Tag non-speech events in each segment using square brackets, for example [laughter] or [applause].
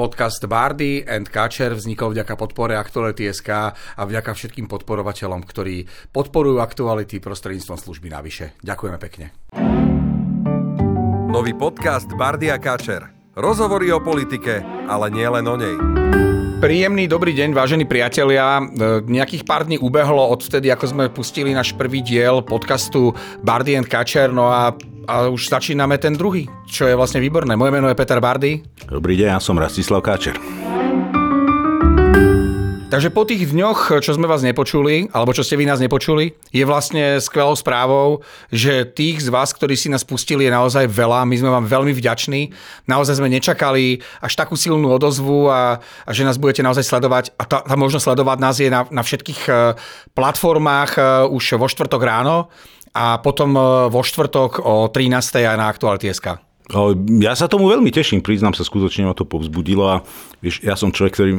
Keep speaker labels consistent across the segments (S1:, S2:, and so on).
S1: Podcast Bardy and Kačer vznikol vďaka podpore Aktuality.sk a vďaka všetkým podporovateľom, ktorí podporujú aktuality prostredníctvom služby navyše. Ďakujeme pekne.
S2: Nový podcast Bardy a Kačer. Rozhovory o politike, ale nie len o nej.
S1: Príjemný dobrý deň, vážení priatelia. E, nejakých pár dní ubehlo od vtedy, ako sme pustili náš prvý diel podcastu Bardy and Kačer, no a a už začíname ten druhý, čo je vlastne výborné. Moje meno je Peter Bardy.
S3: Dobrý deň, ja som Rastislav Káčer.
S1: Takže po tých dňoch, čo sme vás nepočuli, alebo čo ste vy nás nepočuli, je vlastne skvelou správou, že tých z vás, ktorí si nás pustili, je naozaj veľa. My sme vám veľmi vďační. Naozaj sme nečakali až takú silnú odozvu a, a že nás budete naozaj sledovať. A tá, tá možnosť sledovať nás je na, na všetkých eh, platformách eh, už vo štvrtok ráno a potom e, vo štvrtok o 13. aj na Aktuality.sk.
S3: Ja sa tomu veľmi teším, priznám sa, skutočne ma to povzbudilo a vieš, ja som človek, ktorý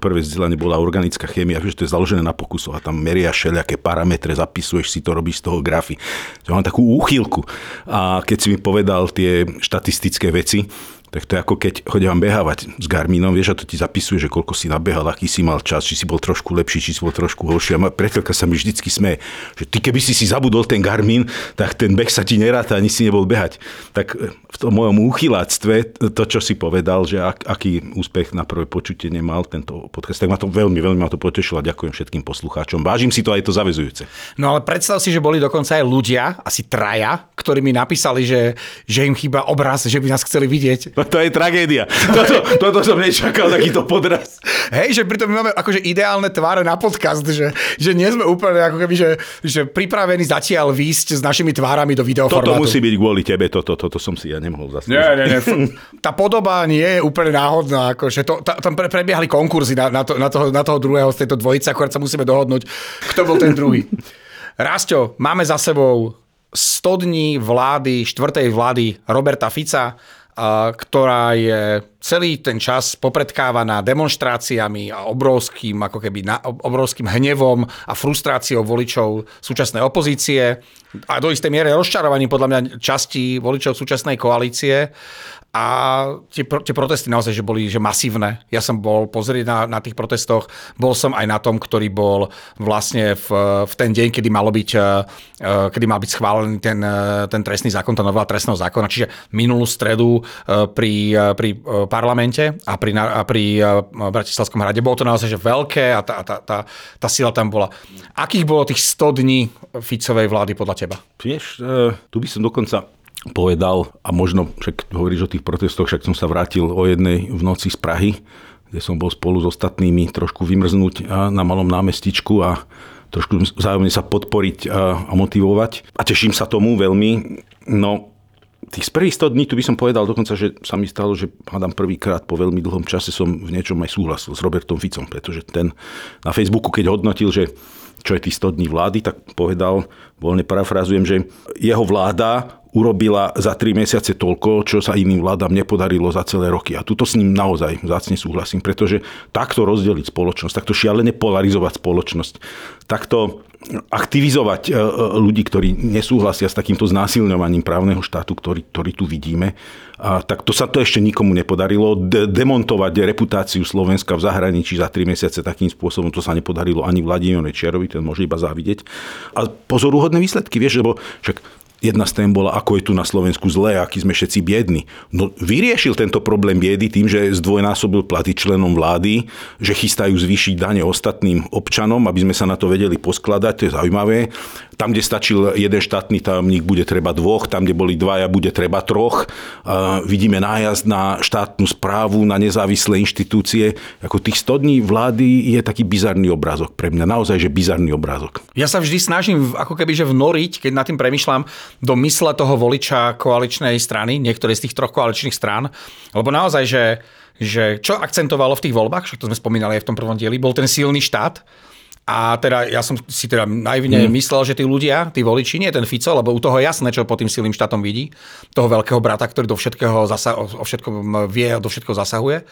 S3: prvé vzdelanie bola organická chémia, vieš, to je založené na pokusu a tam meria všelijaké parametre, zapisuješ si to, robíš z toho grafy. Ja mám takú úchylku a keď si mi povedal tie štatistické veci, tak to je ako keď chodia vám behávať s Garminom, vieš, a to ti zapisuje, že koľko si nabehal, aký si mal čas, či si bol trošku lepší, či si bol trošku horší. A priateľka sa mi vždycky smeje, že ty keby si si zabudol ten Garmin, tak ten beh sa ti neráta, ani si nebol behať. Tak e, v tom mojom úchyláctve, to, čo si povedal, že ak, aký úspech na prvé počutie nemal tento podcast, tak ma to veľmi, veľmi ma to potešilo a ďakujem všetkým poslucháčom. Vážim si to aj to zavezujúce.
S1: No ale predstav si, že boli dokonca aj ľudia, asi traja, ktorí mi napísali, že, že im chýba obraz, že by nás chceli vidieť.
S3: No to je tragédia. Toto, toto som nečakal, takýto podraz.
S1: Hej, že pritom my máme akože ideálne tváre na podcast, že, že nie sme úplne ako keby, že, že pripravení zatiaľ výjsť s našimi tvárami do videoformátu.
S3: Toto musí byť kvôli tebe, toto, toto, to som si ja nemohol zaslúžiť.
S1: Nie, nie, nie. [laughs] Tá podoba nie je úplne náhodná. Akože to, tá, tam prebiehali konkurzy na, na, to, na, toho, na toho druhého z tejto dvojice, akorát sa musíme dohodnúť, kto bol ten druhý. [laughs] Rasťo, máme za sebou 100 dní vlády, štvrtej vlády Roberta Fica ktorá je celý ten čas popredkávaná demonstráciami a obrovským, ako keby na, obrovským hnevom a frustráciou voličov súčasnej opozície a do istej miery rozčarovaním podľa mňa časti voličov súčasnej koalície. A tie, tie protesty naozaj že boli že masívne. Ja som bol pozrieť na, na tých protestoch, bol som aj na tom, ktorý bol vlastne v, v ten deň, kedy malo byť, e, kedy mal byť schválený ten, e, ten trestný zákon, tá nová trestného zákona, čiže minulú stredu pri, pri parlamente a pri, a pri Bratislavskom hrade. Bolo to naozaj že veľké a tá, tá, tá, tá sila tam bola. Akých bolo tých 100 dní Ficovej vlády podľa teba?
S3: Vieš, tu by som dokonca povedal, a možno však hovoríš o tých protestoch, však som sa vrátil o jednej v noci z Prahy, kde som bol spolu s ostatnými trošku vymrznúť na malom námestičku a trošku vzájomne sa podporiť a motivovať. A teším sa tomu veľmi. No, tých z prvých 100 dní, tu by som povedal dokonca, že sa mi stalo, že hádam prvýkrát po veľmi dlhom čase som v niečom aj súhlasil s Robertom Ficom, pretože ten na Facebooku, keď hodnotil, že čo je tých 100 dní vlády, tak povedal, voľne parafrazujem, že jeho vláda urobila za 3 mesiace toľko, čo sa iným vládam nepodarilo za celé roky. A tuto s ním naozaj zácne súhlasím, pretože takto rozdeliť spoločnosť, takto šialene polarizovať spoločnosť, takto aktivizovať e, e, ľudí, ktorí nesúhlasia s takýmto znásilňovaním právneho štátu, ktorý, ktorý tu vidíme, a tak to sa to ešte nikomu nepodarilo. De- demontovať reputáciu Slovenska v zahraničí za 3 mesiace takým spôsobom, to sa nepodarilo ani Vladimírovi Čiarovi, ten môže iba závidieť. A pozoruhodné výsledky, vieš, lebo však Jedna z tém bola, ako je tu na Slovensku zle, aký sme všetci biedni. No vyriešil tento problém biedy tým, že zdvojnásobil platy členom vlády, že chystajú zvýšiť dane ostatným občanom, aby sme sa na to vedeli poskladať, to je zaujímavé. Tam, kde stačil jeden štátny tajomník, bude treba dvoch, tam, kde boli dvaja, bude treba troch. Uh, vidíme nájazd na štátnu správu, na nezávislé inštitúcie. Ako tých 100 dní vlády je taký bizarný obrázok pre mňa. Naozaj, že bizarný obrázok.
S1: Ja sa vždy snažím ako keby že vnoriť, keď nad tým premyšľam, do mysle toho voliča koaličnej strany, niektorej z tých troch koaličných strán. Lebo naozaj, že, že čo akcentovalo v tých voľbách, však to sme spomínali aj v tom prvom dieli, bol ten silný štát, A teda ja som si teda naivne mm. myslel, že tí ľudia, tí voliči, nie ten Fico, lebo u toho je jasné, čo pod tým silným štátom vidí, toho veľkého brata, ktorý do všetkého zasa- o všetko vie a do všetko zasahuje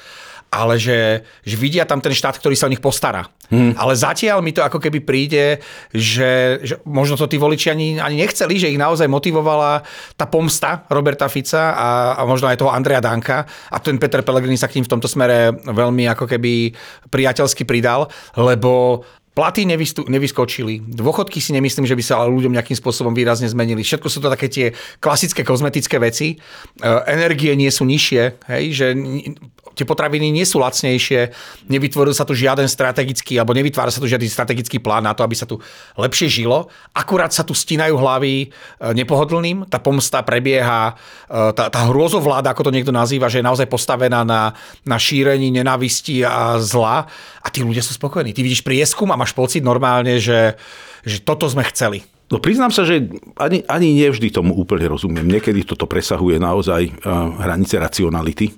S1: ale že, že vidia tam ten štát, ktorý sa o nich postará. Hmm. Ale zatiaľ mi to ako keby príde, že, že možno to tí voliči ani, ani nechceli, že ich naozaj motivovala tá pomsta Roberta Fica a, a možno aj toho Andreja Danka a ten Peter Pellegrini sa k ním v tomto smere veľmi ako keby priateľsky pridal, lebo Platy nevystú, nevyskočili, dôchodky si nemyslím, že by sa ale ľuďom nejakým spôsobom výrazne zmenili. Všetko sú to také tie klasické kozmetické veci. E, energie nie sú nižšie, hej, že tie potraviny nie sú lacnejšie, nevytvoril sa tu žiaden strategický, alebo nevytvára sa tu žiadny strategický plán na to, aby sa tu lepšie žilo. Akurát sa tu stínajú hlavy e, nepohodlným, tá pomsta prebieha, e, tá, tá hrôzovláda, ako to niekto nazýva, že je naozaj postavená na, na šírení nenávisti a zla a tí ľudia sú spokojní. Ty vidíš prieskum a máš pocit normálne, že, že toto sme chceli.
S3: No priznám sa, že ani, ani nevždy tomu úplne rozumiem. Niekedy toto presahuje naozaj uh, hranice racionality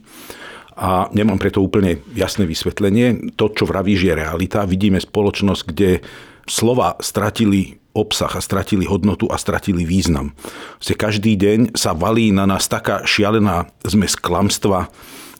S3: a nemám preto úplne jasné vysvetlenie. To, čo vravíš, je realita. Vidíme spoločnosť, kde slova stratili obsah a stratili hodnotu a stratili význam. Každý deň sa valí na nás taká šialená zmes klamstva,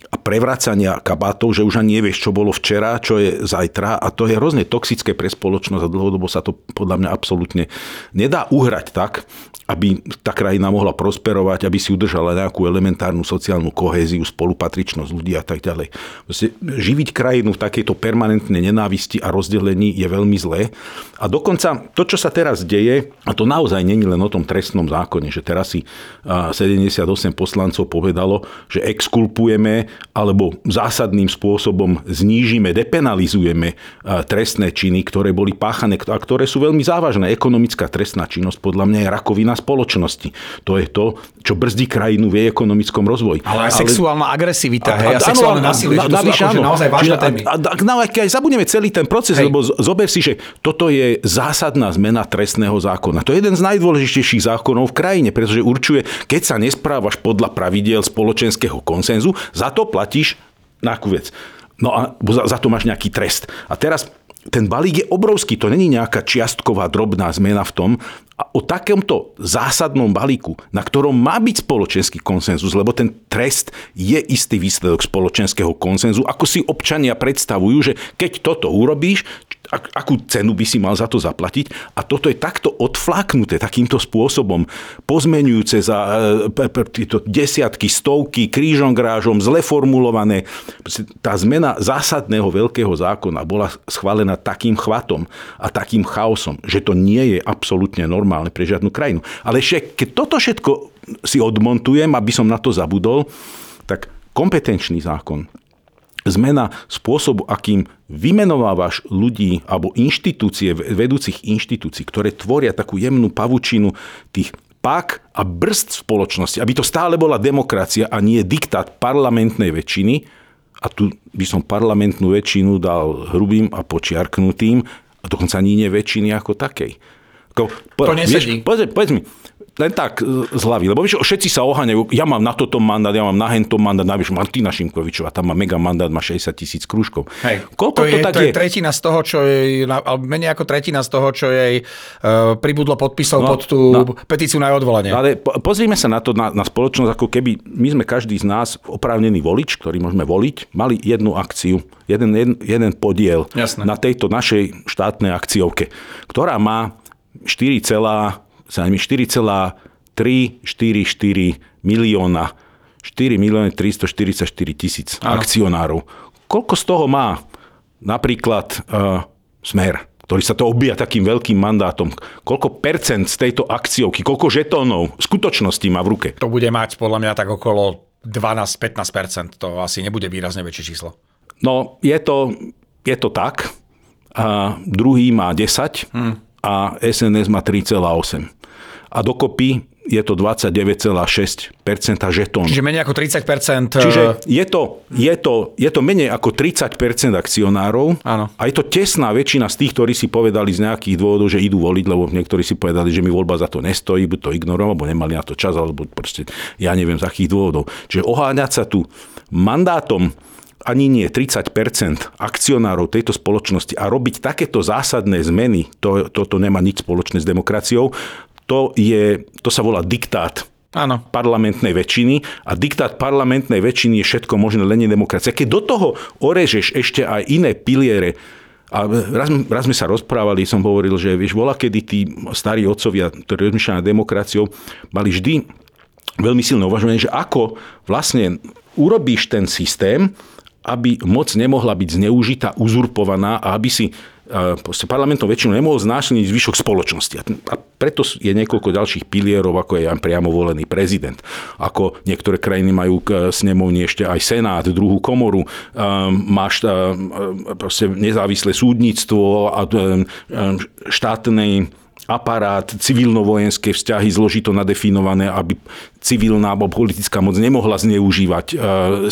S3: a prevracania kabátov, že už ani nevieš, čo bolo včera, čo je zajtra a to je hrozne toxické pre spoločnosť a dlhodobo sa to podľa mňa absolútne nedá uhrať tak, aby tá krajina mohla prosperovať, aby si udržala nejakú elementárnu sociálnu kohéziu, spolupatričnosť ľudí a tak ďalej. Proste živiť krajinu v takejto permanentnej nenávisti a rozdelení je veľmi zlé. A dokonca to, čo sa teraz deje, a to naozaj není len o tom trestnom zákone, že teraz si 78 poslancov povedalo, že exkulpujeme alebo zásadným spôsobom znížime, depenalizujeme trestné činy, ktoré boli páchané a ktoré sú veľmi závažné. Ekonomická trestná činnosť podľa mňa je rakovina spoločnosti. To je to, čo brzdí krajinu v jej ekonomickom rozvoji.
S1: Ale aj Ale... sexuálna agresivita, a, hej, a, a sexuálne násilie, to sú akože naozaj vážne témy. A, a, a, keď aj zabudneme celý ten proces, hej. lebo zober si, že toto je zásadná zmena trestného zákona. To je jeden z najdôležitejších zákonov v krajine, pretože určuje, keď sa nesprávaš podľa pravidiel spoločenského konsenzu, za to platíš na vec. No a za, za to máš nejaký trest. A teraz ten balík je obrovský, to není nejaká čiastková drobná zmena v tom. A o takomto zásadnom balíku, na ktorom má byť spoločenský konsenzus, lebo ten trest je istý výsledok spoločenského konsenzu, ako si občania predstavujú, že keď toto urobíš, akú cenu by si mal za to zaplatiť. A toto je takto odfláknuté takýmto spôsobom, pozmenujúce za e, tieto desiatky, stovky, krížom grážom, zle formulované. Tá zmena zásadného veľkého zákona bola schválená takým chvatom a takým chaosom, že to nie je absolútne normálne pre žiadnu krajinu. Ale ešte, keď toto všetko si odmontujem, aby som na to zabudol, tak kompetenčný zákon, zmena spôsobu, akým vymenovávaš ľudí alebo inštitúcie, vedúcich inštitúcií, ktoré tvoria takú jemnú pavučinu tých pak a brzd spoločnosti, aby to stále bola demokracia a nie diktát parlamentnej väčšiny, a tu by som parlamentnú väčšinu dal hrubým a počiarknutým, a dokonca ani nie väčšiny ako takej. Po, to nesedí.
S3: Vieš, povedz, povedz mi, len tak z hlavy, lebo vieš, všetci sa oháňajú, ja mám na toto mandát, ja mám na hentom mandát, navíš Martina Šimkovičová, tam má mega mandát, má 60 tisíc krúžkov.
S1: Hej, Koľko to, to je, tak to je? tretina z toho, čo jej, alebo menej ako tretina z toho, čo jej uh, pribudlo podpisov no, pod tú no, petíciu na odvolanie.
S3: Ale po, pozrime sa na to, na, na spoločnosť, ako keby my sme každý z nás oprávnený volič, ktorý môžeme voliť, mali jednu akciu, jeden, jeden, jeden podiel Jasné. na tejto našej štátnej akciovke, ktorá má 4, sa mi 4,344 milióna 4 milióny 344 tisíc akcionárov. Koľko z toho má napríklad uh, Smer, ktorý sa to obíja takým veľkým mandátom. Koľko percent z tejto akciovky, koľko žetónov v skutočnosti má v ruke?
S1: To bude mať podľa mňa tak okolo 12-15%. To asi nebude výrazne väčšie číslo.
S3: No, je to, je to tak. A druhý má 10 hmm. A SNS má 3,8 a dokopy je to 29,6% žetón.
S1: Čiže menej ako 30%.
S3: Čiže je to, je to, je to menej ako 30% akcionárov
S1: Áno.
S3: a je to tesná väčšina z tých, ktorí si povedali z nejakých dôvodov, že idú voliť, lebo niektorí si povedali, že mi voľba za to nestojí, buď to ignorujú, alebo nemali na to čas, alebo proste ja neviem z akých dôvodov. Čiže oháňať sa tu mandátom ani nie 30% akcionárov tejto spoločnosti a robiť takéto zásadné zmeny, to, toto nemá nič spoločné s demokraciou, to, je, to sa volá diktát
S1: Áno.
S3: parlamentnej väčšiny a diktát parlamentnej väčšiny je všetko možné, len nie demokracia. Keď do toho orežeš ešte aj iné piliere, a raz, raz sme sa rozprávali, som hovoril, že vieš, bola kedy tí starí otcovia, ktorí rozmýšľali nad demokraciou, mali vždy veľmi silné uvažovanie, že ako vlastne urobíš ten systém, aby moc nemohla byť zneužitá, uzurpovaná a aby si parlamentom väčšinu nemohol znášať zvyšok spoločnosti. A preto je niekoľko ďalších pilierov, ako je aj priamo volený prezident. Ako niektoré krajiny majú k snemovni ešte aj senát, druhú komoru, máš proste nezávislé súdnictvo a štátnej aparát, civilno-vojenské vzťahy zložito nadefinované, aby civilná alebo politická moc nemohla zneužívať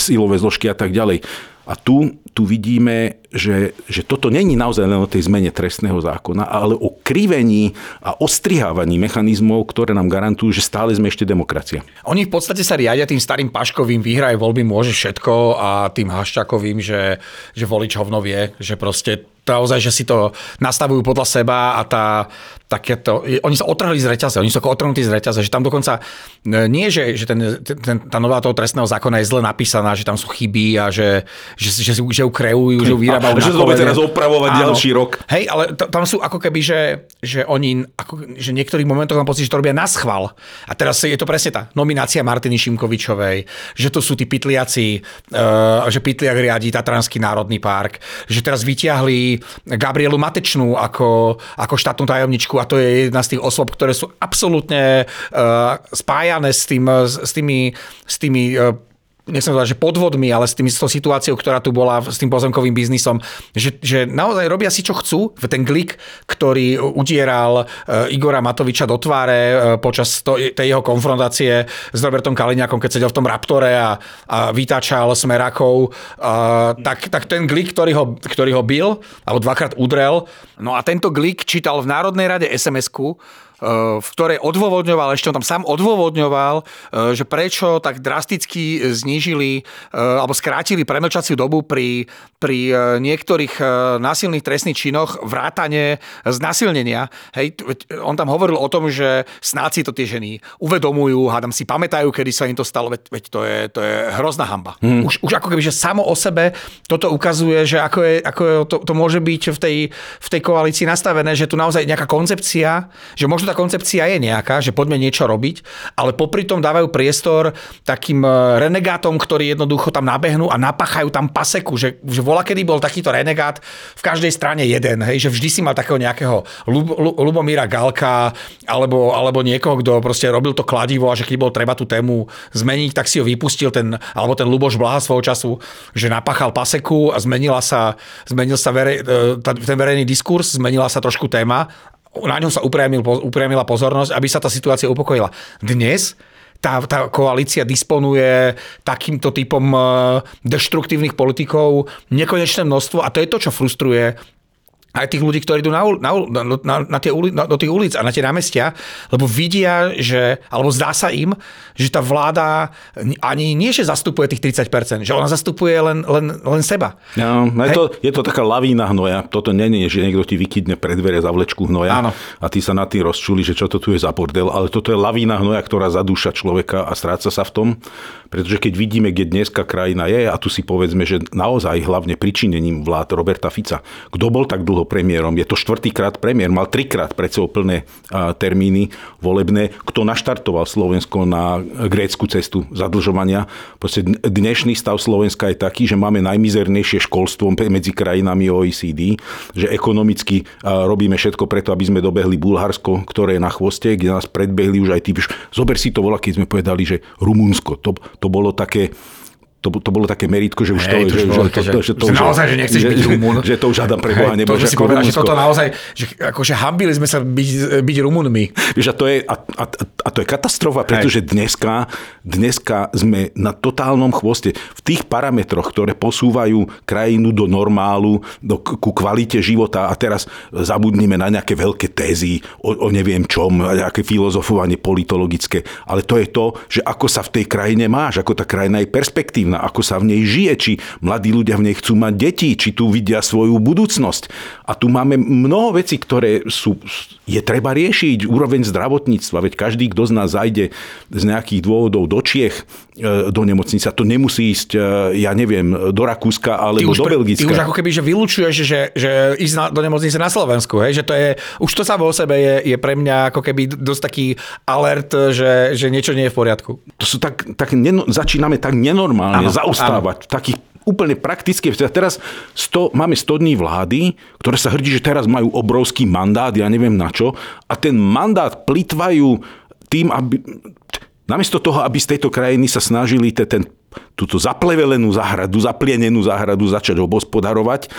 S3: silové zložky a tak ďalej. A tu, tu vidíme, že, že toto není naozaj len o tej zmene trestného zákona, ale o krivení a ostrihávaní mechanizmov, ktoré nám garantujú, že stále sme ešte demokracia.
S1: Oni v podstate sa riadia tým starým Paškovým, vyhraje voľby, môže všetko a tým Haščakovým, že, že volič hovno vie, že proste naozaj, že si to nastavujú podľa seba a tá, takéto, oni sa otrhli z reťaze, oni sú ako otrhnutí z reťaze, že tam dokonca e, nie, že, že ten, ten, tá nová toho trestného zákona je zle napísaná, že tam sú chyby a že, že, že, že, že ju kreujú, že ju vyrábajú a,
S3: že to teraz opravovať Áno. ďalší rok.
S1: Hej, ale t- tam sú ako keby, že, že oni, ako, že niektorých momentoch mám pocit, že to robia na schval. A teraz je to presne tá nominácia Martiny Šimkovičovej, že to sú tí pitliaci, uh, že Pitliak riadí Tatranský národný park, že teraz vyťahli Gabrielu Matečnú ako, ako štátnu tajomničku a to je jedna z tých osôb, ktoré sú absolútne uh, spájané s, tým, s tými, s tými uh, nechcem povedať, že podvodmi, ale s, tým, s tou situáciou, ktorá tu bola s tým pozemkovým biznisom, že, že naozaj robia si, čo chcú. Ten glik, ktorý udieral uh, Igora Matoviča do tváre uh, počas to, tej jeho konfrontácie s Robertom Kaliňakom, keď sedel v tom Raptore a, a vytáčal smerakov, uh, tak, tak ten glik, ktorý ho, ktorý ho bil, alebo dvakrát udrel, no a tento glik čítal v Národnej rade SMS-ku, v ktorej odôvodňoval, ešte on tam sám odôvodňoval, e, že prečo tak drasticky znížili e, alebo skrátili premlčaciu dobu pri, pri niektorých násilných trestných činoch vrátane znasilnenia. Hej, on tam hovoril o tom, že snáci to tie ženy uvedomujú, hádam si pamätajú, kedy sa im to stalo, veď, veď to, je, to je hrozná hamba. Hmm. Už, už ako keby, že samo o sebe toto ukazuje, že ako, je, ako je, to, to môže byť v tej, v tej koalícii nastavené, že tu naozaj nejaká koncepcia, že možno tá koncepcia je nejaká, že poďme niečo robiť, ale popri tom dávajú priestor takým e, renegátom, ktorí jednoducho tam nabehnú a napachajú tam paseku, že, že vola kedy bol takýto renegát v každej strane jeden, hej, že vždy si mal takého nejakého Lubomíra Galka alebo, alebo niekoho, kto proste robil to kladivo a že keď bol treba tú tému zmeniť, tak si ho vypustil ten, alebo ten Luboš Blaha svojho času, že napachal paseku a zmenila sa, zmenil sa verej, e, ten verejný diskurs, zmenila sa trošku téma na ňom sa upriamil, upriamila pozornosť, aby sa tá situácia upokojila. Dnes tá, tá koalícia disponuje takýmto typom eh, deštruktívnych politikov nekonečné množstvo a to je to, čo frustruje aj tých ľudí, ktorí idú na, na, na, na tie uli, na, do tých ulic a na tie námestia, lebo vidia, že, alebo zdá sa im, že tá vláda ani nie, že zastupuje tých 30%, že ona zastupuje len, len, len seba.
S3: No, je, to, je to taká lavína hnoja. Toto není, že niekto ti vykydne pred dvere za vlečku hnoja Áno. a ty sa na tým rozčuli, že čo to tu je za bordel, ale toto je lavína hnoja, ktorá zadúša človeka a stráca sa v tom, pretože keď vidíme, kde dneska krajina je, a tu si povedzme, že naozaj hlavne pričinením vlád Roberta Fica, kto bol tak dlho premiérom. Je to štvrtýkrát premiér, mal trikrát pred sebou plné termíny volebné. Kto naštartoval Slovensko na grécku cestu zadlžovania? Proste dnešný stav Slovenska je taký, že máme najmizernejšie školstvo medzi krajinami OECD, že ekonomicky robíme všetko preto, aby sme dobehli Bulharsko, ktoré je na chvoste, kde nás predbehli už aj tí. Zober si to vola, keď sme povedali, že Rumunsko. To, to bolo také to, to bolo také meritko, že už to,
S1: to, že, že, to, to, že, to, že, naozaj, že nechceš
S3: že,
S1: byť Rumun.
S3: Že, že to už hádam pre Boha
S1: nemôže. To, že si povedal, že toto naozaj, že akože hambili sme sa byť, byť Rumunmi.
S3: Vieš, a to je, a, a, a to je katastrofa, pretože dneska, dneska sme na totálnom chvoste. V tých parametroch, ktoré posúvajú krajinu do normálu, do, ku kvalite života a teraz zabudnime na nejaké veľké tézy o, o neviem čom, nejaké filozofovanie politologické, ale to je to, že ako sa v tej krajine máš, ako tá krajina je perspektívna atraktívna, ako sa v nej žije, či mladí ľudia v nej chcú mať deti, či tu vidia svoju budúcnosť. A tu máme mnoho vecí, ktoré sú, je treba riešiť. Úroveň zdravotníctva, veď každý, kto z nás zajde z nejakých dôvodov do Čiech, do nemocnice, to nemusí ísť, e, ja neviem, do Rakúska alebo do Belgicka.
S1: Ty už ako keby, že vylúčuješ, že, že ísť na, do nemocnice na Slovensku, hej? že to je, už to samo o sebe je, je pre mňa ako keby dosť taký alert, že, že niečo nie je v poriadku.
S3: To sú tak, tak neno, začíname tak nenormálne ano, zaostávať ano. takých úplne praktické. Teraz 100, máme 100 dní vlády, ktoré sa hrdí, že teraz majú obrovský mandát, ja neviem na čo, a ten mandát plitvajú tým, aby... Namiesto toho, aby z tejto krajiny sa snažili ten, túto zaplevelenú záhradu, zaplienenú záhradu začať obospodarovať,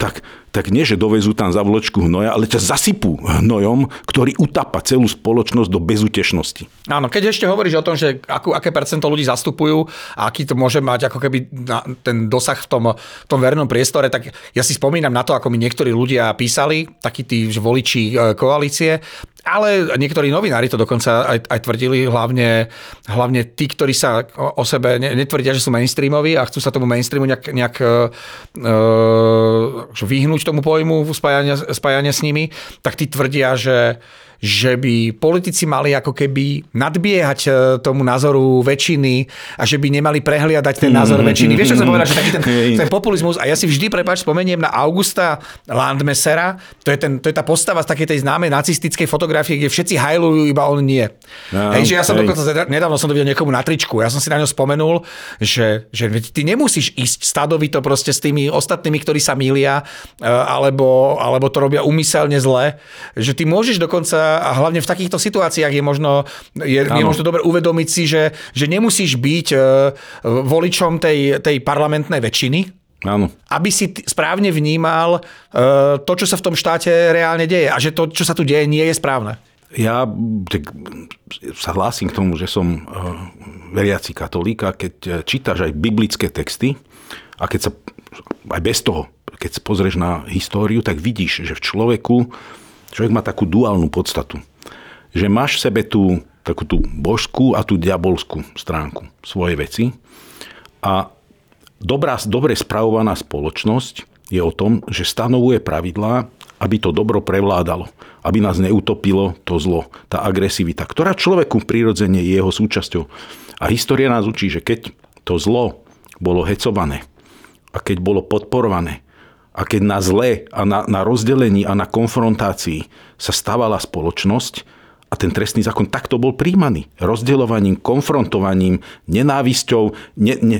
S3: tak, tak nie, že dovezú tam za vločku hnoja, ale ťa zasypú hnojom, ktorý utapa celú spoločnosť do bezutešnosti.
S1: Áno, keď ešte hovoríš o tom, že akú, aké percento ľudí zastupujú a aký to môže mať ako keby na, ten dosah v tom, tom verejnom priestore, tak ja si spomínam na to, ako mi niektorí ľudia písali, takí tí voliči e, koalície, ale niektorí novinári to dokonca aj, aj tvrdili, hlavne, hlavne tí, ktorí sa o, sebe netvrdia, že sú mainstreamoví a chcú sa tomu mainstreamu nejak, nejak uh, vyhnúť tomu pojmu spájania, spájania s nimi, tak tí tvrdia, že že by politici mali ako keby nadbiehať e, tomu názoru väčšiny a že by nemali prehliadať ten názor väčšiny. Vieš, čo som povedal, že taký ten, [laughs] ten populizmus, a ja si vždy, prepáč, spomeniem na Augusta Landmesera, to je, ten, to je tá postava z takej tej známej nacistickej fotografie, kde všetci hajlujú, iba on nie. No, hej, že ja som hej. dokonca, nedávno som to videl niekomu na tričku, ja som si na ňo spomenul, že, že ty nemusíš ísť stadovito proste s tými ostatnými, ktorí sa milia, e, alebo, alebo to robia umyselne zle, že ty môžeš dokonca a hlavne v takýchto situáciách je možno, je, je možno dobre uvedomiť si, že, že nemusíš byť uh, voličom tej, tej parlamentnej väčšiny,
S3: Áno.
S1: Aby si t- správne vnímal uh, to, čo sa v tom štáte reálne deje a že to, čo sa tu deje, nie je správne.
S3: Ja tak, sa hlásim k tomu, že som uh, veriaci katolík a keď čítaš aj biblické texty a keď sa aj bez toho, keď sa pozrieš na históriu, tak vidíš, že v človeku Človek má takú duálnu podstatu. Že máš v sebe tú takú tú božskú a tú diabolskú stránku svojej veci. A dobrá, dobre spravovaná spoločnosť je o tom, že stanovuje pravidlá, aby to dobro prevládalo, aby nás neutopilo to zlo, tá agresivita, ktorá človeku prirodzene je jeho súčasťou. A história nás učí, že keď to zlo bolo hecované a keď bolo podporované, a keď na zle a na, na rozdelení a na konfrontácii sa stávala spoločnosť, a ten trestný zákon takto bol príjmaný. Rozdeľovaním, konfrontovaním, nenávisťou, ne, ne,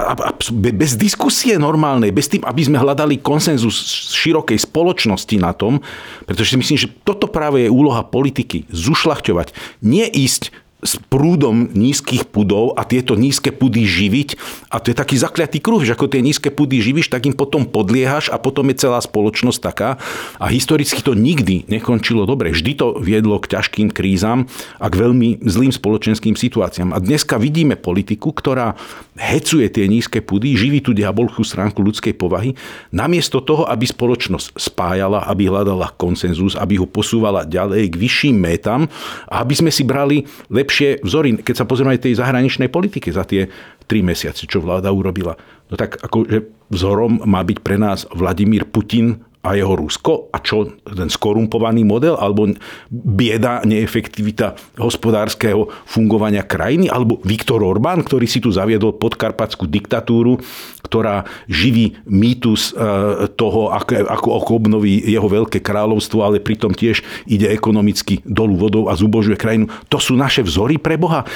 S3: a, bez diskusie normálnej, bez tým, aby sme hľadali konsenzus širokej spoločnosti na tom, pretože si myslím, že toto práve je úloha politiky, zušľachťovať. Nie ísť s prúdom nízkych pudov a tieto nízke pudy živiť. A to je taký zakliatý kruh, že ako tie nízke pudy živíš, tak im potom podliehaš a potom je celá spoločnosť taká. A historicky to nikdy nekončilo dobre. Vždy to viedlo k ťažkým krízam a k veľmi zlým spoločenským situáciám. A dneska vidíme politiku, ktorá hecuje tie nízke pudy, živí tú diabolchú stránku ľudskej povahy, namiesto toho, aby spoločnosť spájala, aby hľadala konsenzus, aby ho posúvala ďalej k vyšším métam a aby sme si brali lepšie lepšie vzory, keď sa pozrieme aj tej zahraničnej politike za tie tri mesiace, čo vláda urobila. No tak akože vzorom má byť pre nás Vladimír Putin a jeho Rusko? A čo, ten skorumpovaný model? Alebo bieda, neefektivita hospodárskeho fungovania krajiny? Alebo Viktor Orbán, ktorý si tu zaviedol podkarpatskú diktatúru, ktorá živí mýtus e, toho, ako, ako, obnoví jeho veľké kráľovstvo, ale pritom tiež ide ekonomicky dolu vodou a zubožuje krajinu. To sú naše vzory pre Boha.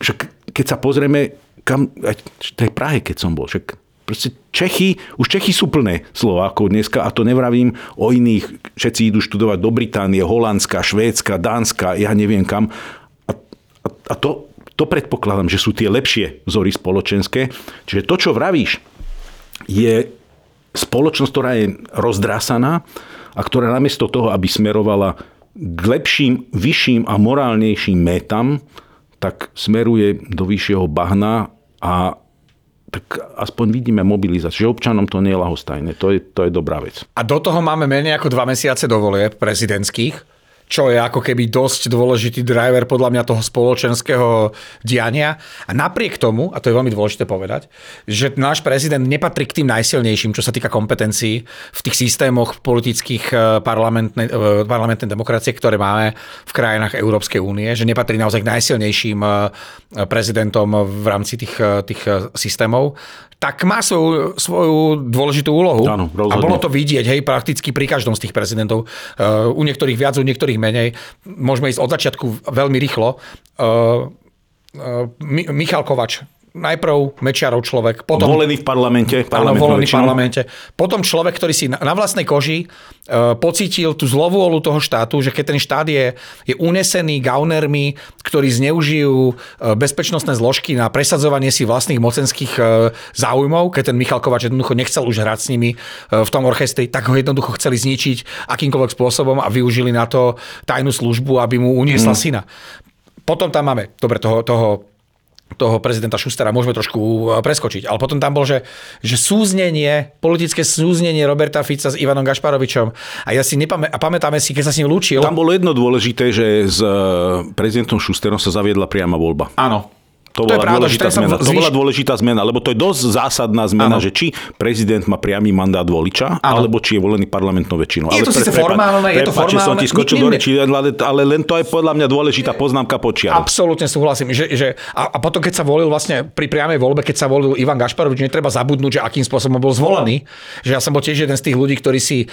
S3: Však keď sa pozrieme, kam, v tej Prahe, keď som bol, však Proste Čechy, už Čechy sú plné Slovákov dneska a to nevravím o iných. Všetci idú študovať do Británie, Holandska, Švédska, Dánska, ja neviem kam. A, a, a to, to predpokladám, že sú tie lepšie vzory spoločenské. Čiže to, čo vravíš, je spoločnosť, ktorá je rozdrásaná a ktorá namiesto toho, aby smerovala k lepším, vyšším a morálnejším métam, tak smeruje do vyššieho bahna a tak aspoň vidíme mobilizáciu, že občanom to nie je lahostajné. To je, to je dobrá vec.
S1: A do toho máme menej ako dva mesiace dovolie prezidentských. Čo je ako keby dosť dôležitý driver podľa mňa toho spoločenského diania. A napriek tomu, a to je veľmi dôležité povedať, že náš prezident nepatrí k tým najsilnejším, čo sa týka kompetencií v tých systémoch politických eh, parlamentnej, eh, parlamentnej demokracie, ktoré máme v krajinách Európskej únie, že nepatrí naozaj k najsilnejším eh, prezidentom v rámci tých, tých systémov tak má svoju, svoju dôležitú úlohu.
S3: Áno,
S1: a bolo to vidieť, hej, prakticky pri každom z tých prezidentov. Uh, u niektorých viac, u niektorých menej. Môžeme ísť od začiatku veľmi rýchlo. Uh, uh, Michal Kovač, najprv Mečiarov človek, potom...
S3: Volený v parlamente.
S1: Áno, volený v parlamente. Potom človek, ktorý si na, vlastnej koži uh, pocítil tú zlovôľu toho štátu, že keď ten štát je, je unesený gaunermi, ktorí zneužijú uh, bezpečnostné zložky na presadzovanie si vlastných mocenských uh, záujmov, keď ten Michal Kovač jednoducho nechcel už hrať s nimi uh, v tom orchestri, tak ho jednoducho chceli zničiť akýmkoľvek spôsobom a využili na to tajnú službu, aby mu uniesla mm. syna. Potom tam máme, dobre, toho, toho toho prezidenta Šustera môžeme trošku uh, preskočiť. Ale potom tam bol, že, že súznenie, politické súznenie Roberta Fica s Ivanom Gašparovičom. A ja si nepamä, a pamätáme si, keď sa s ním lúčil.
S3: Tam bolo jedno dôležité, že s uh, prezidentom Šusterom sa zaviedla priama voľba.
S1: Áno.
S3: To, to, bola pravda, dôležitá zmena. Zvýš... to bola dôležitá zmena, lebo to je dosť zásadná zmena, ano. že či prezident má priamy mandát voliča, ano. alebo či je volený parlamentnou väčšinou.
S1: Je ale to pre, síce formálne, je to formálne.
S3: som ti skočil do reči, ale, len to je podľa mňa dôležitá poznámka počiar.
S1: Absolútne súhlasím. Že, že, a, a potom, keď sa volil vlastne pri priamej voľbe, keď sa volil Ivan Gašparovič, netreba zabudnúť, že akým spôsobom bol zvolený. Že ja som bol tiež jeden z tých ľudí, ktorí si e,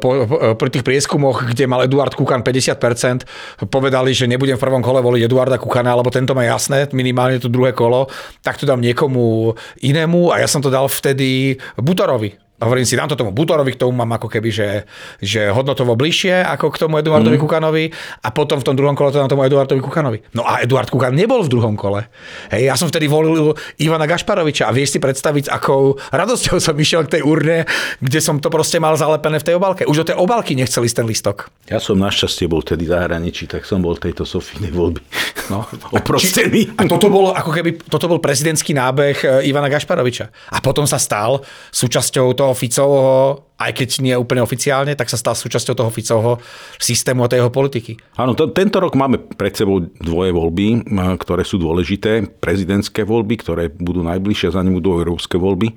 S1: po, po, e, pri tých prieskumoch, kde mal Eduard Kukan 50%, povedali, že nebudem v prvom kole voliť Eduarda Kukana, lebo tento má jasné, minimálne to druhé kolo tak to dám niekomu inému a ja som to dal vtedy Butorovi. A hovorím si, dám to tomu Butorovi, k tomu mám ako keby, že, že hodnotovo bližšie ako k tomu Eduardovi mm. Kukanovi a potom v tom druhom kole to dám tomu Eduardovi Kukanovi. No a Eduard Kukan nebol v druhom kole. Hej, ja som vtedy volil Ivana Gašparoviča a vieš si predstaviť, akou radosťou som išiel k tej urne, kde som to proste mal zalepené v tej obalke. Už do tej obalky nechceli ten listok.
S3: Ja som našťastie bol vtedy v zahraničí, tak som bol tejto Sofínej voľby. No, [laughs] oprostený.
S1: A toto bol ako keby, toto bol prezidentský nábeh e, Ivana Gašparoviča. A potom sa stal súčasťou toho toho Ficovho, aj keď nie úplne oficiálne, tak sa stal súčasťou toho Ficovho systému a tej jeho politiky.
S3: Áno, to, tento rok máme pred sebou dvoje voľby, ktoré sú dôležité. Prezidentské voľby, ktoré budú najbližšie, za nimi budú európske voľby.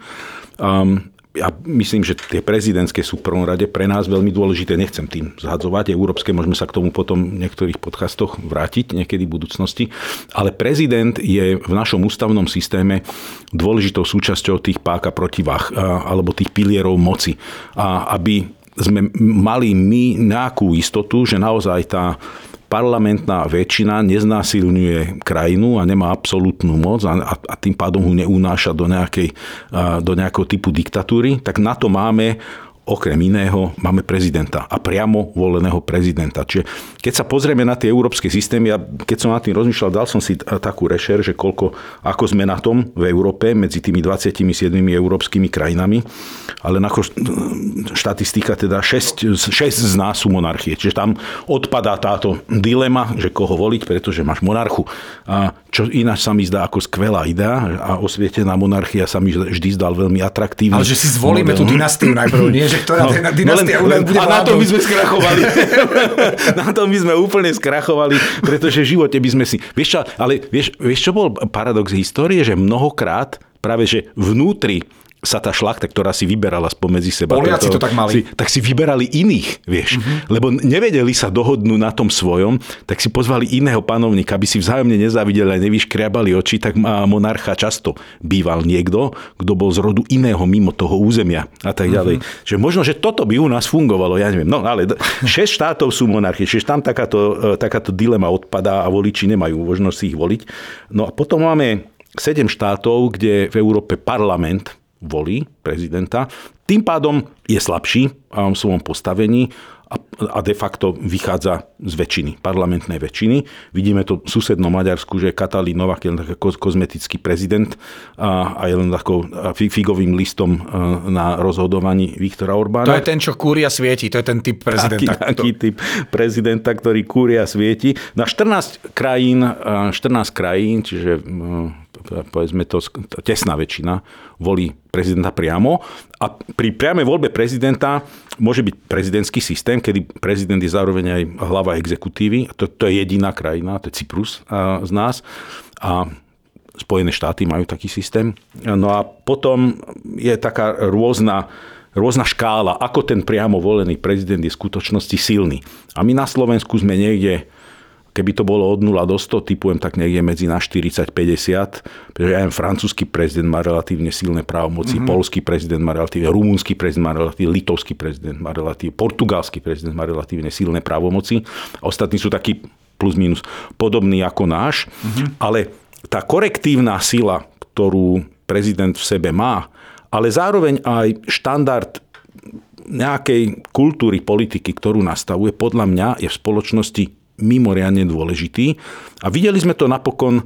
S3: Um, ja myslím, že tie prezidentské sú v prvom rade pre nás veľmi dôležité. Nechcem tým zhadzovať. Európske môžeme sa k tomu potom v niektorých podcastoch vrátiť niekedy v budúcnosti. Ale prezident je v našom ústavnom systéme dôležitou súčasťou tých páka protivách alebo tých pilierov moci. A aby sme mali my nejakú istotu, že naozaj tá parlamentná väčšina neznásilňuje krajinu a nemá absolútnu moc a, a tým pádom ho neunáša do, nejakej, do nejakého typu diktatúry, tak na to máme okrem iného máme prezidenta a priamo voleného prezidenta. Čiže keď sa pozrieme na tie európske systémy, ja keď som nad tým rozmýšľal, dal som si takú rešer, že koľko, ako sme na tom v Európe medzi tými 27 európskymi krajinami, ale na štatistika teda 6, 6 z nás sú monarchie. Čiže tam odpadá táto dilema, že koho voliť, pretože máš monarchu. A čo ináč sa mi zdá ako skvelá idea a osvietená monarchia sa mi vždy zdal veľmi atraktívny.
S1: Ale že si zvolíme model. tú dynastiu najprv, nie? že ktorá no, dynastia no len,
S3: bude A na tom by sme skrachovali. [laughs] na tom by sme úplne skrachovali, pretože v živote by sme si... Vieš čo, ale vieš, vieš čo bol paradox histórie, že mnohokrát práve že vnútri sa tá šlachta, ktorá si vyberala spomedzi seba.
S1: Poliaci to, to tak mali.
S3: Si, tak si vyberali iných, vieš. Mm-hmm. Lebo nevedeli sa dohodnúť na tom svojom, tak si pozvali iného panovníka, aby si vzájomne nezávideli a nevyškriabali oči, tak monarcha často býval niekto, kto bol z rodu iného mimo toho územia a tak ďalej. Mm-hmm. Že možno, že toto by u nás fungovalo, ja neviem. No ale 6 štátov sú monarchie, čiže tam takáto, e, takáto dilema odpadá a voliči nemajú možnosť si ich voliť. No a potom máme 7 štátov, kde v Európe parlament volí prezidenta. Tým pádom je slabší v svojom postavení a de facto vychádza z väčšiny, parlamentnej väčšiny. Vidíme to v susednom Maďarsku, že Katalín Novak je len taký kozmetický prezident a je len takou figovým listom na rozhodovaní Viktora Orbána.
S1: To je ten, čo kúria svieti, to je ten typ prezidenta.
S3: Taký, taký typ prezidenta, ktorý kúria svieti. Na 14 krajín, 14 krajín, čiže povedzme to, tesná väčšina, volí prezidenta priamo. A pri priamej voľbe prezidenta môže byť prezidentský systém, kedy prezident je zároveň aj hlava exekutívy. To, to je jediná krajina, to je Cyprus z nás. A Spojené štáty majú taký systém. No a potom je taká rôzna rôzna škála, ako ten priamo volený prezident je v skutočnosti silný. A my na Slovensku sme niekde Keby to bolo od 0 do 100, typujem tak niekde medzi na 40-50, pretože aj francúzsky prezident má relatívne silné právomoci, mm-hmm. polský prezident má relatívne, rumúnsky prezident má relatívne, litovský prezident má relatívne, portugalský prezident má relatívne silné právomoci. Ostatní sú takí plus minus podobní ako náš, mm-hmm. ale tá korektívna sila, ktorú prezident v sebe má, ale zároveň aj štandard nejakej kultúry politiky, ktorú nastavuje, podľa mňa je v spoločnosti mimoriadne dôležitý. A videli sme to napokon,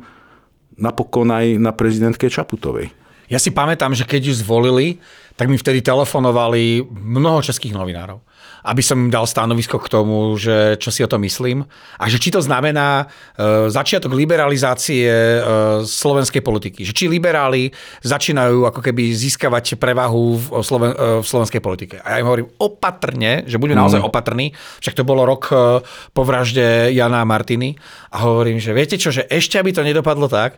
S3: napokon aj na prezidentke Čaputovej.
S1: Ja si pamätám, že keď ju zvolili, tak mi vtedy telefonovali mnoho českých novinárov aby som im dal stanovisko k tomu, že čo si o to myslím. A že či to znamená e, začiatok liberalizácie e, slovenskej politiky. Že či liberáli začínajú ako keby získavať prevahu v, Sloven, e, v slovenskej politike. A ja im hovorím opatrne, že budeme mm. naozaj opatrní. Však to bolo rok e, po vražde Jana a Martiny. A hovorím, že viete čo, že ešte aby to nedopadlo tak,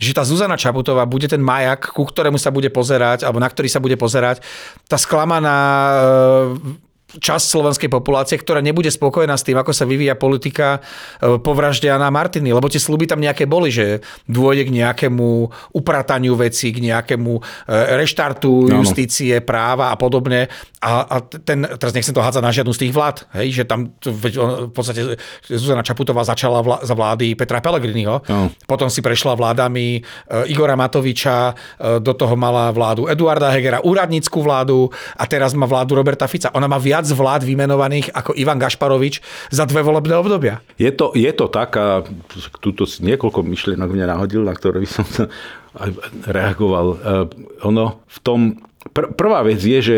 S1: že tá Zuzana Čaputová bude ten majak, ku ktorému sa bude pozerať, alebo na ktorý sa bude pozerať. Tá sklamaná e, časť slovenskej populácie, ktorá nebude spokojná s tým, ako sa vyvíja politika e, po vražde Jana Martiny, lebo tie sluby tam nejaké boli, že dôjde k nejakému uprataniu veci, k nejakému e, reštartu no, justície, práva a podobne. A, a ten, teraz nechcem to hádzať na žiadnu z tých vlád, hej, že tam v podstate Zuzana Čaputová začala vla, za vlády Petra Pellegriniho, no. potom si prešla vládami e, Igora Matoviča, do toho mala vládu Eduarda Hegera, úradnícku vládu a teraz má vládu Roberta Fica. Ona má viac viac vlád vymenovaných ako Ivan Gašparovič za dve volebné obdobia.
S3: Je to, je to tak a túto niekoľko myšlienok mňa nahodil, na ktoré by som [laughs] reagoval. E, ono v tom, pr- prvá vec je, že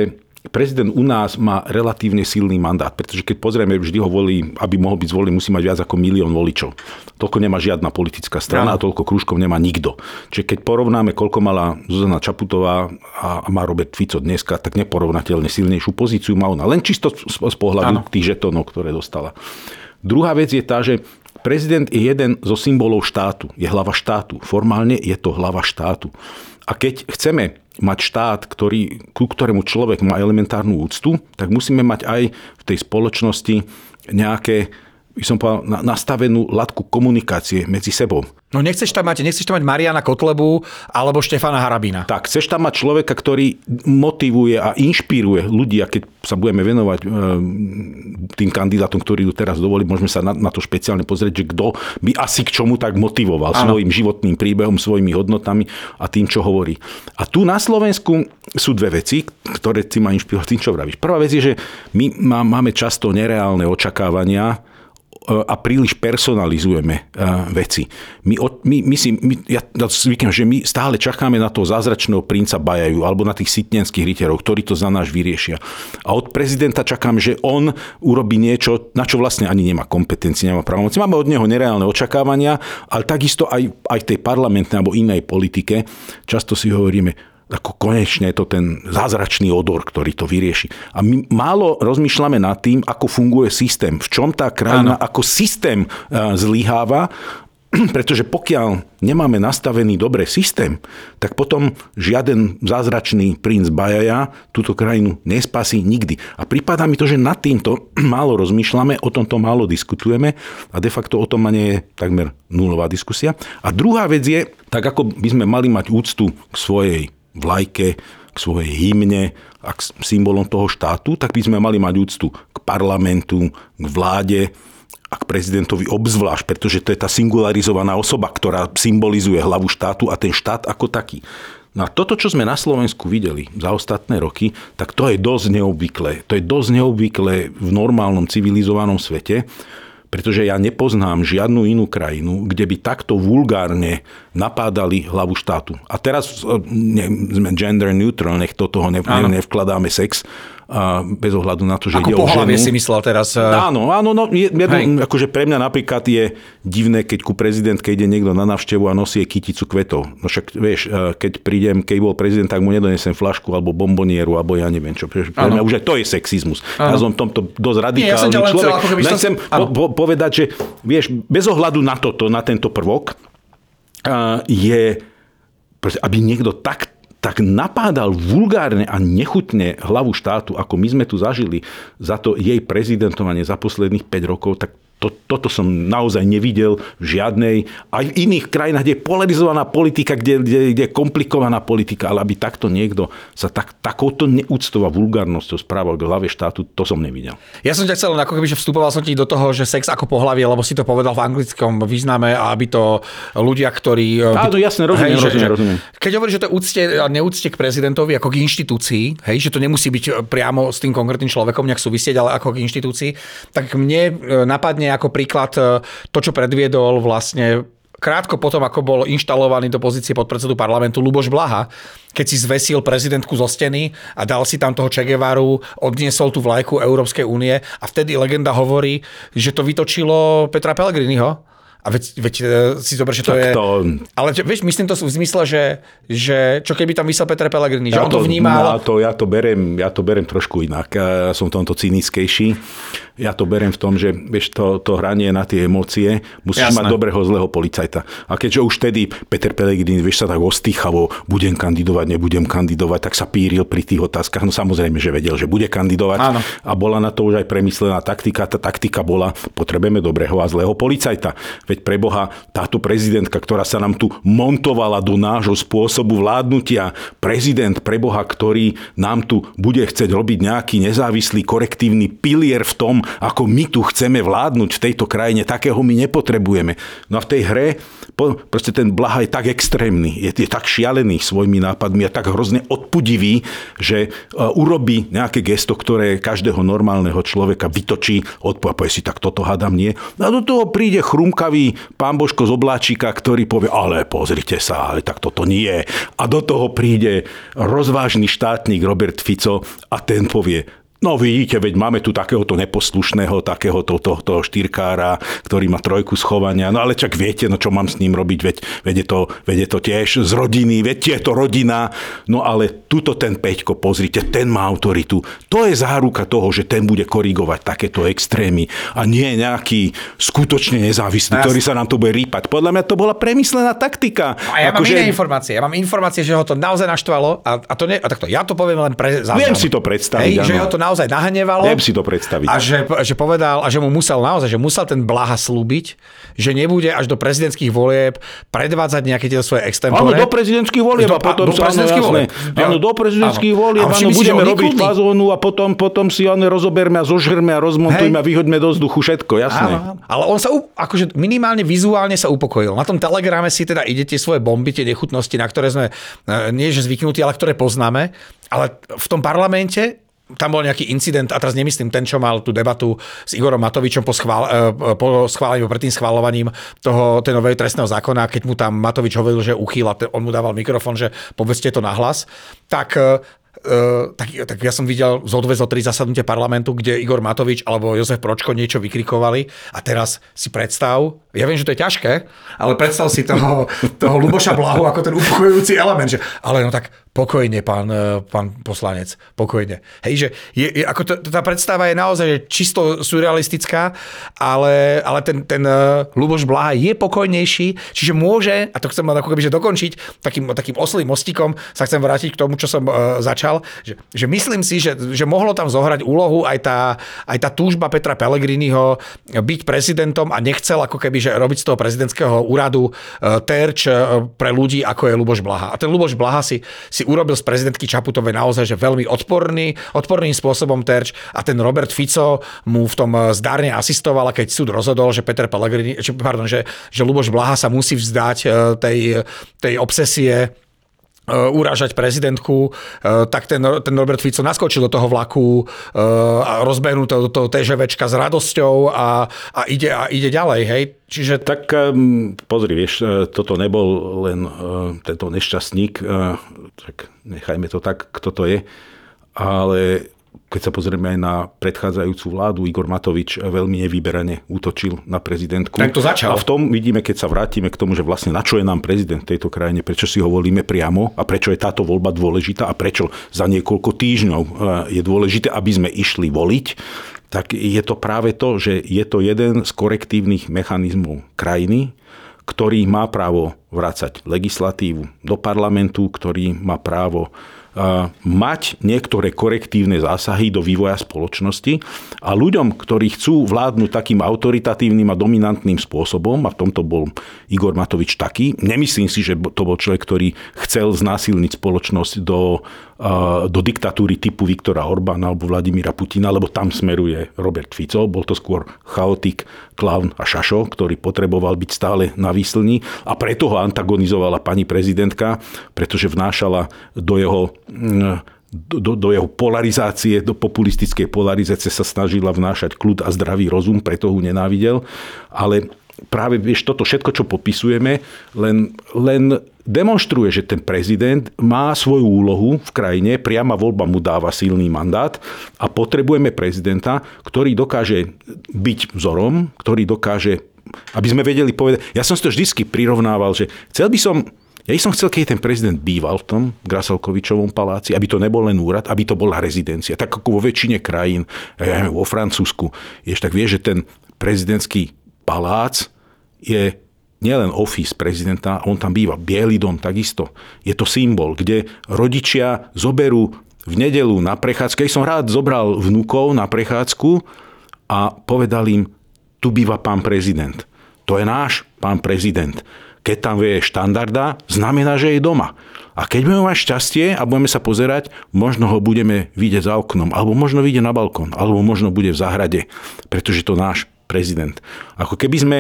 S3: prezident u nás má relatívne silný mandát, pretože keď pozrieme, vždy ho volí, aby mohol byť zvolený, musí mať viac ako milión voličov. Toľko nemá žiadna politická strana a toľko krúžkov nemá nikto. Čiže keď porovnáme, koľko mala Zuzana Čaputová a má Robert Fico dneska, tak neporovnateľne silnejšiu pozíciu má ona. Len čisto z pohľadu ano. tých žetónov, ktoré dostala. Druhá vec je tá, že prezident je jeden zo symbolov štátu. Je hlava štátu. Formálne je to hlava štátu. A keď chceme mať štát, ktorý, ku ktorému človek má elementárnu úctu, tak musíme mať aj v tej spoločnosti nejaké by som povedal, nastavenú latku komunikácie medzi sebou.
S1: No nechceš tam mať, nechceš tam mať Mariana Kotlebu alebo Štefana Harabína.
S3: Tak, chceš tam mať človeka, ktorý motivuje a inšpiruje ľudí a keď sa budeme venovať e, tým kandidátom, ktorí ju teraz dovolí, môžeme sa na, na to špeciálne pozrieť, že kto by asi k čomu tak motivoval ano. svojim životným príbehom, svojimi hodnotami a tým, čo hovorí. A tu na Slovensku sú dve veci, ktoré si ma inšpirovať tým, čo vravíš. Prvá vec je, že my máme často nereálne očakávania, a príliš personalizujeme e, veci. My, my, my si, my, ja zvyknem, že my stále čakáme na toho zázračného princa Bajaju alebo na tých sitnenských rytierov, ktorí to za náš vyriešia. A od prezidenta čakám, že on urobí niečo, na čo vlastne ani nemá kompetencie, nemá právomoci. Máme od neho nereálne očakávania, ale takisto aj, aj tej parlamentnej alebo inej politike často si hovoríme, ako konečne je to ten zázračný odor, ktorý to vyrieši. A my málo rozmýšľame nad tým, ako funguje systém, v čom tá krajina ano. ako systém e, zlyháva, [clears throat] pretože pokiaľ nemáme nastavený dobre systém, tak potom žiaden zázračný princ Bajaja túto krajinu nespasí nikdy. A prípada mi to, že nad týmto [clears throat] málo rozmýšľame, o tomto málo diskutujeme a de facto o tom nie je takmer nulová diskusia. A druhá vec je, tak ako by sme mali mať úctu k svojej vlajke, k svojej hymne a k symbolom toho štátu, tak by sme mali mať úctu k parlamentu, k vláde a k prezidentovi obzvlášť, pretože to je tá singularizovaná osoba, ktorá symbolizuje hlavu štátu a ten štát ako taký. No a toto, čo sme na Slovensku videli za ostatné roky, tak to je dosť neobvyklé. To je dosť neobvyklé v normálnom civilizovanom svete, pretože ja nepoznám žiadnu inú krajinu, kde by takto vulgárne napádali hlavu štátu. A teraz ne, sme gender neutral, nech do toho ne, ne, nevkladáme sex, a bez ohľadu na to, že
S1: Ako
S3: ide o ženu.
S1: si myslel teraz. eh,
S3: Áno, áno, no, je, akože pre mňa napríklad je divné, keď ku prezidentke ide niekto na návštevu a nosí jej kyticu kvetov. No však vieš, eh, keď prídem, keď bol prezident, tak mu nedonesem flašku alebo bombonieru, alebo ja neviem čo. Pre mňa už aj to je sexizmus. Ja som v tomto dosť
S1: Nie, ja
S3: radikálny
S1: len chcel
S3: človek.
S1: ako keby
S3: Len
S1: som-
S3: chcem po, po, povedať, že vieš, bez ohľadu na toto, na tento prvok, a, je, aby niekto tak tak napádal vulgárne a nechutne hlavu štátu, ako my sme tu zažili za to jej prezidentovanie za posledných 5 rokov, tak to, toto som naozaj nevidel v žiadnej, aj v iných krajinách, kde je polarizovaná politika, kde, kde, kde je komplikovaná politika, ale aby takto niekto sa tak, takouto neúctou a vulgárnosťou správal k hlave štátu, to som nevidel.
S1: Ja som ťa chcel, ako keby, že vstupoval som ti do toho, že sex ako pohlavie, lebo si to povedal v anglickom význame a aby to ľudia, ktorí... eh,
S3: Áno, jasne, rozumiem,
S1: že-
S3: rozumiem,
S1: že-
S3: rozumiem.
S1: Keď hovoríš, že to úcte a neúcte k prezidentovi ako k inštitúcii, hej, že to nemusí byť eh, priamo s tým konkrétnym človekom nejak súvisieť, ale ako k inštitúcii, tak mne eh, napadne ako príklad eh, to, čo predviedol vlastne krátko potom, ako bol inštalovaný do pozície podpredsedu parlamentu Luboš Blaha, keď si zvesil prezidentku zo steny a dal si tam toho Che Guevaru, odniesol tú vlajku Európskej únie a vtedy legenda hovorí, že to vytočilo Petra Pellegriniho. A veď, veď e, si zober, že to
S3: Tak
S1: je...
S3: to-
S1: Ale vieš, myslím to v zmysle, že, že čo keby tam vysel Peter Pellegrini, že on to
S3: Ja
S1: vnímal...
S3: to, ja, to berem, ja to berem trošku inak. Ja som v tomto cynickejší. Ja to berem v tom, že vieš, to, to hranie na tie emócie, musíš
S1: Jasné.
S3: mať dobrého zlého policajta. A keďže už vtedy Peter Pellegrini, vieš, sa tak ostýchavo, budem kandidovať, nebudem kandidovať, tak sa píril pri tých otázkach. No samozrejme, že vedel, že bude kandidovať.
S1: Áno.
S3: A bola na to už aj premyslená taktika. Tá taktika bola, potrebujeme dobrého a zlého policajta. Veď pre Boha, táto prezidentka, ktorá sa nám tu montovala do nášho spôsobu vládnutia, prezident pre Boha, ktorý nám tu bude chcieť robiť nejaký nezávislý korektívny pilier v tom, ako my tu chceme vládnuť v tejto krajine, takého my nepotrebujeme. No a v tej hre po, proste ten Blaha je tak extrémny, je, je tak šialený svojimi nápadmi a tak hrozne odpudivý, že uh, urobí nejaké gesto, ktoré každého normálneho človeka vytočí, odpovie a povie si, tak toto hadam nie. A do toho príde chrumkavý pán Božko z obláčika, ktorý povie, ale pozrite sa, ale tak toto nie. A do toho príde rozvážny štátnik Robert Fico a ten povie, No vidíte, veď máme tu takéhoto neposlušného, takéhoto toho, toho štyrkára, ktorý má trojku schovania. No ale čak viete, no čo mám s ním robiť, veď, veď, je, to, veď je to tiež z rodiny, veď je to rodina. No ale tuto ten Peťko, pozrite, ten má autoritu. To je záruka toho, že ten bude korigovať takéto extrémy a nie nejaký skutočne nezávislý,
S1: Jasne.
S3: ktorý sa nám to bude rýpať. Podľa mňa to bola premyslená taktika.
S1: A ja mám
S3: Akože-
S1: iné informácie. Ja mám informácie, že ho to naozaj naštvalo a, a to ne, a takto, ja to poviem len pre záznam.
S3: Viem si to predstaviť,
S1: Hej, že ho to naozaj nahnevalo.
S3: Viem si to predstaviť.
S1: A že, že povedal, a že mu musel naozaj, že musel ten Blaha slúbiť, že nebude až do prezidentských volieb predvádzať nejaké tieto svoje extempore.
S3: Áno, do prezidentských volieb a potom
S1: do prezidentských volieb.
S3: Áno, do prezidentských volieb, áno, budeme robiť fazónu a potom, potom si áno, rozoberme a zožrme a rozmontujme
S1: Hej.
S3: a vyhoďme do vzduchu všetko, jasné.
S1: Áno. Ale on sa akože minimálne vizuálne sa upokojil. Na tom telegrame si teda ide tie svoje bomby, tie nechutnosti, na ktoré sme e, nie že zvyknutí, ale ktoré poznáme. Ale v tom parlamente tam bol nejaký incident, a teraz nemyslím ten, čo mal tú debatu s Igorom Matovičom po, schvál, e, po schválení, pred tým schválovaním toho, tej novej trestného zákona, keď mu tam Matovič hovoril, že uchýla, on mu dával mikrofón, že povedzte to nahlas, tak Uh, tak, tak ja som videl zo dve, zo tri zasadnutie parlamentu, kde Igor Matovič alebo Jozef Pročko niečo vykrikovali a teraz si predstav, ja viem, že to je ťažké, ale predstav si toho, [laughs] toho Luboša Blahu ako ten upokojujúci element, že ale no tak pokojne, pán, eh, pán poslanec, pokojne. Hej, že je, je, ako to, tá predstava je naozaj že čisto surrealistická, ale, ale ten, ten uh, Luboš Blaha je pokojnejší, čiže môže, a to chcem len ako keby, že dokončiť, takým, takým oslým mostikom sa chcem vrátiť k tomu, čo som uh, začal, že, že myslím si, že, že mohlo tam zohrať úlohu aj tá, aj tá túžba Petra Pellegriniho byť prezidentom a nechcel ako keby, že robiť z toho prezidentského úradu uh, terč uh, pre ľudí, ako je Luboš Blaha. A ten Luboš Blaha si, si urobil z prezidentky Čaputovej naozaj že veľmi odporný, odporným spôsobom terč a ten Robert Fico mu v tom uh, zdárne asistoval, keď súd rozhodol, že Peter Pellegrini, pardon, že, že Luboš Blaha sa musí vzdať tej, tej obsesie uh, urážať prezidentku, uh, tak ten, ten Robert Fico naskočil do toho vlaku uh, a rozbehnul to toho TŽVčka s radosťou a, a, ide, a ide ďalej, hej. Čiže tak,
S3: pozri, vieš, e, toto nebol len tento nešťastník, tak nechajme to tak, kto to je, ale keď sa pozrieme aj na predchádzajúcu vládu, Igor Matovič veľmi nevyberane útočil na prezidentku.
S1: Tak to začal.
S3: A v tom vidíme, keď sa vrátime k tomu, že vlastne na čo je nám prezident v tejto krajine, prečo si ho volíme priamo a prečo je táto voľba dôležitá a prečo za niekoľko týždňov e, je dôležité, aby sme išli voliť, tak je to práve to, že je to jeden z korektívnych mechanizmov krajiny, ktorý má právo vrácať legislatívu do parlamentu, ktorý má právo mať niektoré korektívne zásahy do vývoja spoločnosti a ľuďom, ktorí chcú vládnuť takým autoritatívnym a dominantným spôsobom, a v tomto bol Igor Matovič taký, nemyslím si, že to bol človek, ktorý chcel znásilniť spoločnosť do do diktatúry typu Viktora Orbána alebo Vladimíra Putina, lebo tam smeruje Robert Fico. Bol to skôr chaotik, klaun a šašo, ktorý potreboval byť stále na výslni a preto ho antagonizovala pani prezidentka, pretože vnášala do jeho do, do jeho polarizácie, do populistickej polarizácie sa snažila vnášať kľud a zdravý rozum, preto ho nenávidel. Ale práve vieš, toto všetko, čo popisujeme, len, len demonstruje, že ten prezident má svoju úlohu v krajine, priama voľba mu dáva silný mandát a potrebujeme prezidenta, ktorý dokáže byť vzorom, ktorý dokáže, aby sme vedeli povedať, ja som si to vždy prirovnával, že chcel by som ja som chcel, keď ten prezident býval v tom Grasalkovičovom paláci, aby to nebol len úrad, aby to bola rezidencia. Tak ako vo väčšine krajín, ja neviem, vo Francúzsku, vieš, tak vie, že ten prezidentský palác je nielen office prezidenta, on tam býva, Bielý dom takisto. Je to symbol, kde rodičia zoberú v nedelu na prechádzku. Keď som rád zobral vnúkov na prechádzku a povedal im, tu býva pán prezident. To je náš pán prezident. Keď tam vie štandarda, znamená, že je doma. A keď budeme mať šťastie a budeme sa pozerať, možno ho budeme vidieť za oknom, alebo možno vyjde na balkón, alebo možno bude v záhrade, pretože to náš prezident. Ako keby sme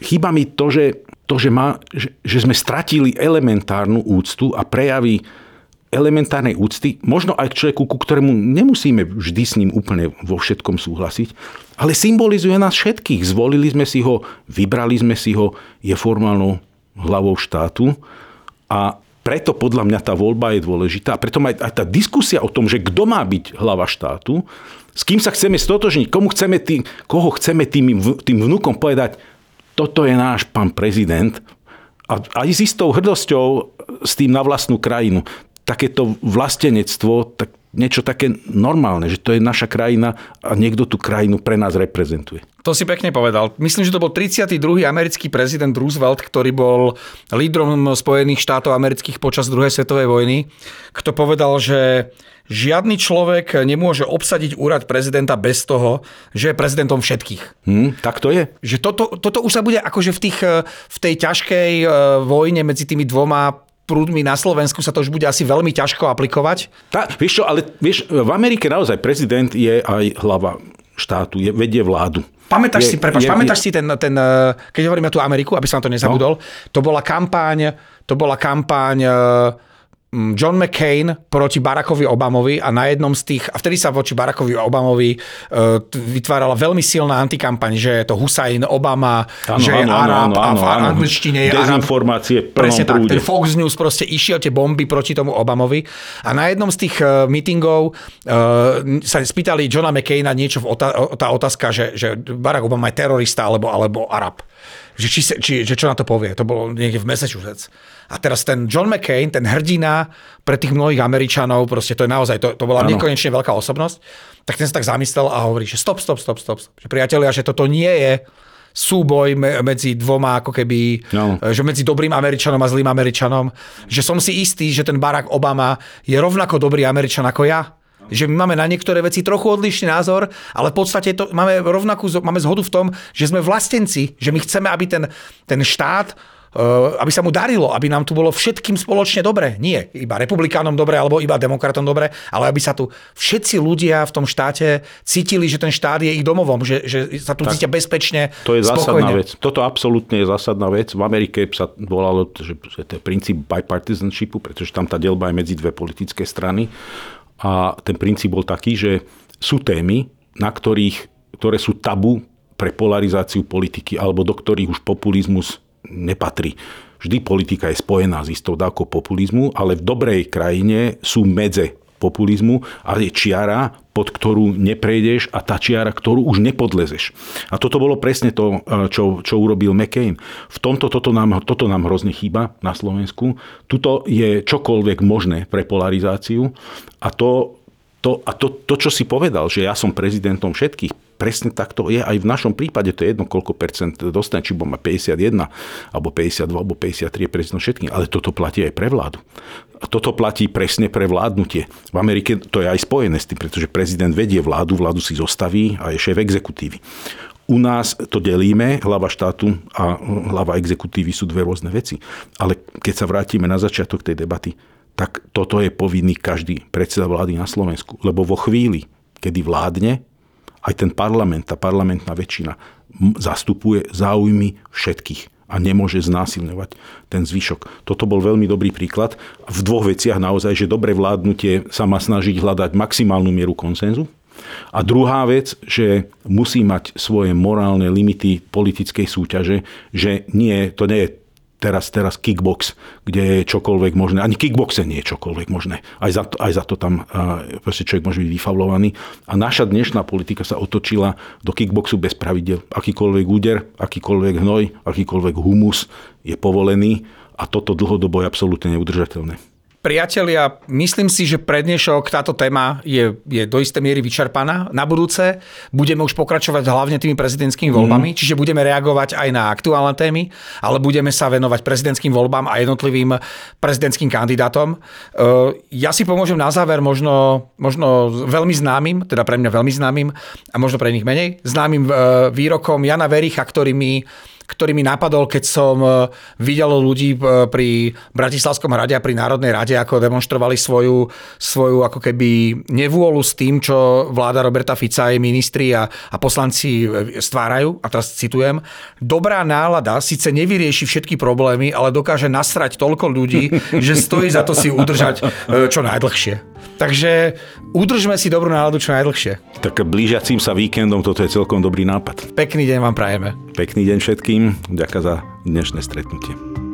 S3: chýba mi to, že, to, že, má, že, že sme stratili elementárnu úctu a prejavy elementárnej úcty, možno aj k človeku, ku ktorému nemusíme vždy s ním úplne vo všetkom súhlasiť, ale symbolizuje nás všetkých. Zvolili sme si ho, vybrali sme si ho, je formálnou hlavou štátu a preto podľa mňa tá voľba je dôležitá. Preto aj, aj tá diskusia o tom, že kto má byť hlava štátu, s kým sa chceme stotožniť, komu chceme tým, koho chceme tým, tým vnúkom povedať, toto je náš pán prezident a aj s istou hrdosťou s tým na vlastnú krajinu. Takéto vlastenectvo, tak niečo také normálne, že to je naša krajina a niekto tú krajinu pre nás reprezentuje.
S1: To si pekne povedal. Myslím, že to bol 32. americký prezident Roosevelt, ktorý bol lídrom Spojených štátov amerických počas druhej svetovej vojny, kto povedal, že žiadny človek nemôže obsadiť úrad prezidenta bez toho, že je prezidentom všetkých.
S3: Hmm, tak to je.
S1: Že toto, toto už sa bude akože v, tých, v tej ťažkej e, vojne medzi tými dvoma prúdmi na Slovensku sa to už bude asi veľmi ťažko aplikovať.
S3: Tá, vieš čo, ale vieš, v Amerike naozaj prezident je aj hlava štátu, je, vedie vládu.
S1: Pamätáš je, si, prepáč, je, pamätáš je, si ten, ten, e, keď hovoríme tu Ameriku, aby som to nezabudol, no. to bola kampáň, to bola kampáň John McCain proti Barackovi Obamovi a na jednom z tých, a vtedy sa voči Barackovi Obamovi uh, vytvárala veľmi silná antikampaň, že je to Hussein Obama, ano, že je ano, Arab ano, ano, a v angličtine je
S3: Dezinformácie
S1: Arab. Presne tak, ten Fox News proste išiel tie bomby proti tomu Obamovi a na jednom z tých uh, meetingov uh, sa spýtali Johna McCaina niečo, v otá, tá otázka, že, že Barack Obama je terorista alebo, alebo Arab. Že, či, či, že čo na to povie. To bolo niekde v Massachusetts. A teraz ten John McCain, ten hrdina pre tých mnohých Američanov, proste to je naozaj, to, to bola ano. nekonečne veľká osobnosť, tak ten sa tak zamyslel a hovorí, že stop, stop, stop, stop. stop. Že priatelia, že toto nie je súboj medzi dvoma, ako keby, no. že medzi dobrým Američanom a zlým Američanom, že som si istý, že ten Barack Obama je rovnako dobrý Američan ako ja. Že my máme na niektoré veci trochu odlišný názor, ale v podstate to, máme rovnakú, máme zhodu v tom, že sme vlastenci, že my chceme, aby ten, ten štát aby sa mu darilo, aby nám tu bolo všetkým spoločne dobre. Nie iba republikánom dobre alebo iba demokratom dobre, ale aby sa tu všetci ľudia v tom štáte cítili, že ten štát je ich domovom, že, že sa tu tak, cítia bezpečne.
S3: To je zásadná vec. Toto absolútne je zásadná vec. V Amerike sa volalo, že, že to je princíp bipartisanshipu, pretože tam tá delba je medzi dve politické strany. A ten princíp bol taký, že sú témy, na ktorých, ktoré sú tabu pre polarizáciu politiky, alebo do ktorých už populizmus nepatrí. Vždy politika je spojená s istou dávkou populizmu, ale v dobrej krajine sú medze populizmu, ale je čiara, pod ktorú neprejdeš a tá čiara, ktorú už nepodlezeš. A toto bolo presne to, e, čo, čo urobil McCain. V tomto toto nám, toto nám hrozne chýba na Slovensku. Tuto je čokoľvek možné pre polarizáciu a to, to, a to, to, čo si povedal, že ja som prezidentom všetkých, presne tak to je aj v našom prípade, to je jedno, koľko percent dostane, či má 51, alebo 52, alebo 53 je prezident všetkým, ale toto platí aj pre vládu. A toto platí presne pre vládnutie. V Amerike to je aj spojené s tým, pretože prezident vedie vládu, vládu si zostaví a je šéf exekutívy. U nás to delíme, hlava štátu a hlava exekutívy sú dve rôzne veci. Ale keď sa vrátime na začiatok tej debaty, tak toto je povinný každý predseda vlády na Slovensku. Lebo vo chvíli, kedy vládne, aj ten parlament, tá parlamentná väčšina zastupuje záujmy všetkých a nemôže znásilňovať ten zvyšok. Toto bol veľmi dobrý príklad. V dvoch veciach naozaj, že dobre vládnutie sa má snažiť hľadať maximálnu mieru konsenzu. A druhá vec, že musí mať svoje morálne limity politickej súťaže, že nie, to nie je teraz, teraz kickbox, kde je čokoľvek možné. Ani kickboxe nie je čokoľvek možné. Aj za to, aj za to tam proste človek môže byť vyfavlovaný. A naša dnešná politika sa otočila do kickboxu bez pravidel. Akýkoľvek úder, akýkoľvek hnoj, akýkoľvek humus je povolený a toto dlhodobo je absolútne neudržateľné.
S1: Priatelia, myslím si, že pre dnešok táto téma je, je do istej miery vyčerpaná. Na budúce budeme už pokračovať hlavne tými prezidentskými voľbami, mm. čiže budeme reagovať aj na aktuálne témy, ale budeme sa venovať prezidentským voľbám a jednotlivým prezidentským kandidátom. E, ja si pomôžem na záver možno, možno veľmi známym, teda pre mňa veľmi známym a možno pre nich menej, známym e, výrokom Jana Vericha, ktorý mi ktorý mi napadol, keď som e, videl ľudí e, pri Bratislavskom rade a pri Národnej rade, ako demonstrovali svoju, svoju ako keby nevôľu s tým, čo vláda Roberta Fica aj ministri a, a poslanci e, stvárajú. A teraz citujem. Dobrá nálada síce nevyrieši všetky problémy, ale dokáže nasrať toľko ľudí, že stojí za to si udržať čo najdlhšie. Takže udržme si dobrú náladu čo najdlhšie.
S3: Tak blížiacím sa víkendom toto je celkom dobrý nápad.
S1: Pekný deň vám prajeme.
S3: Pekný deň všetkým. Ďakujem za dnešné stretnutie.